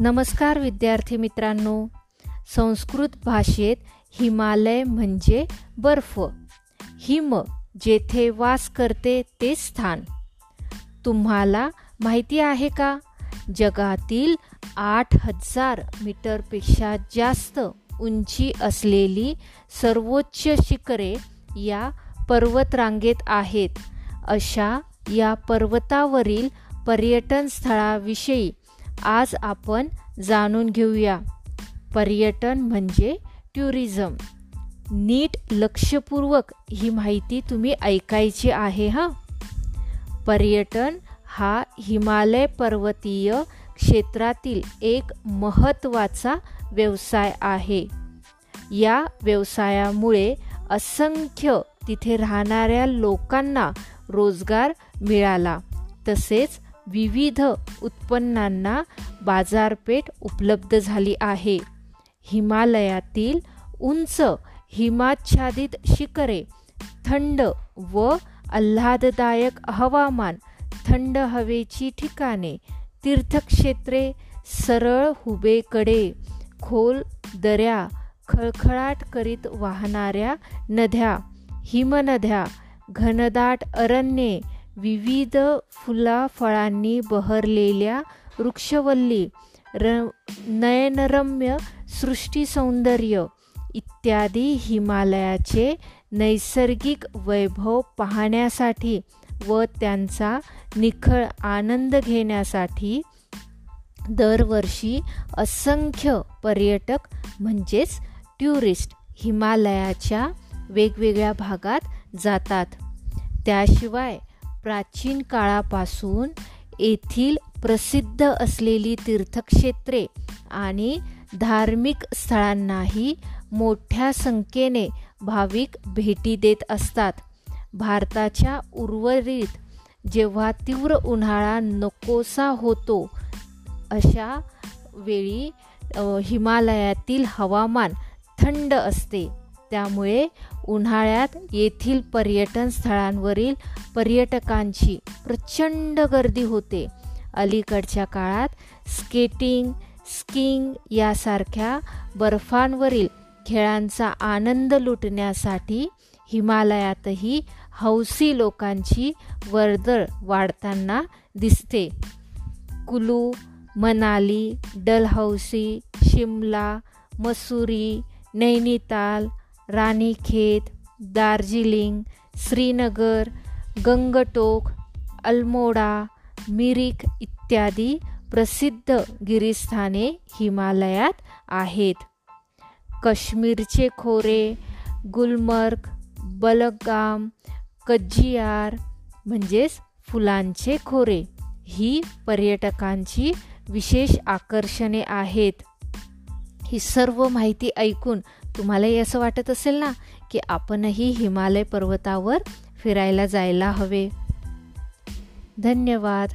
नमस्कार विद्यार्थी मित्रांनो. संस्कृत भाषेत हिमालय म्हणजे बर्फ. हिम जेथे वास करते ते स्थान. तुम्हाला माहिती आहे का? जगातील आठ हजार मीटरपेक्षा जास्त उंची असलेली सर्वोच्च शिखरे या पर्वतरांगेत आहेत. अशा या पर्वतावरील पर्यटन स्थळाविषयी आज आपण जाणून घेऊया. पर्यटन म्हणजे टुरिझम. नीट लक्षपूर्वक ही माहिती तुम्ही ऐकायची आहे हां? पर्यटन हा हिमालय पर्वतीय क्षेत्रातील एक महत्त्वाचा व्यवसाय आहे. या व्यवसायामुळे असंख्य तिथे राहणाऱ्या लोकांना रोजगार मिळाला. तसेच विविध उत्पन्नांना बाजारपेठ उपलब्ध झाली आहे. हिमालयातील उंच हिमाच्छादित शिखरे थंड व आल्हाददायक हवामान थंड हवेची ठिकाणे तीर्थक्षेत्रे सरळ हुबेकडे खोल दऱ्या खळखळाट करीत वाहणाऱ्या नद्या हिमनद्या घनदाट अरण्ये विविध फुलाफळांनी बहरलेल्या वृक्षवल्ली र नयनरम्य सृष्टी सौंदर्य इत्यादी हिमालयाचे नैसर्गिक वैभव पाहण्यासाठी व त्यांचा निखळ आनंद घेण्यासाठी दरवर्षी असंख्य पर्यटक म्हणजेच ट्युरिस्ट हिमालयाच्या वेगवेगळ्या भागात जातात. त्याशिवाय प्राचीन काळापासून येथील प्रसिद्ध असलेली तीर्थक्षेत्रे आणि धार्मिक स्थळांनाही मोठ्या संख्येने भाविक भेटी देत असतात. भारताच्या उर्वरित जेव्हा तीव्र उन्हाळा नकोसा होतो अशा वेळी हिमालयातील हवामान थंड असते. त्यामुळे उन्हाळ्यात येथील पर्यटन स्थळांवरील पर्यटकांची प्रचंड गर्दी होते. अलीकडच्या काळात स्केटिंग स्कीइंग यासारख्या बर्फांवरील खेळांचा आनंद लुटण्यासाठी हिमालयातही हौसी लोकांची वर्दळ वाढताना दिसते. कुलू मनाली डलहौसी शिमला मसुरी नैनिताल रानीखेत दार्जिलिंग श्रीनगर गंगटोक अल्मोडा मिरिक इत्यादी प्रसिद्ध गिरीस्थाने हिमालयात आहेत. काश्मीरचे खोरे गुलमर्ग बलगाम कज्जियार म्हणजेच फुलांचे खोरे ही पर्यटकांची विशेष आकर्षणे आहेत. ही सर्व माहिती ऐकून तुम्हालाही असं वाटत असेल ना की आपणही हिमालय पर्वतावर फिरायला जायला हवे. धन्यवाद.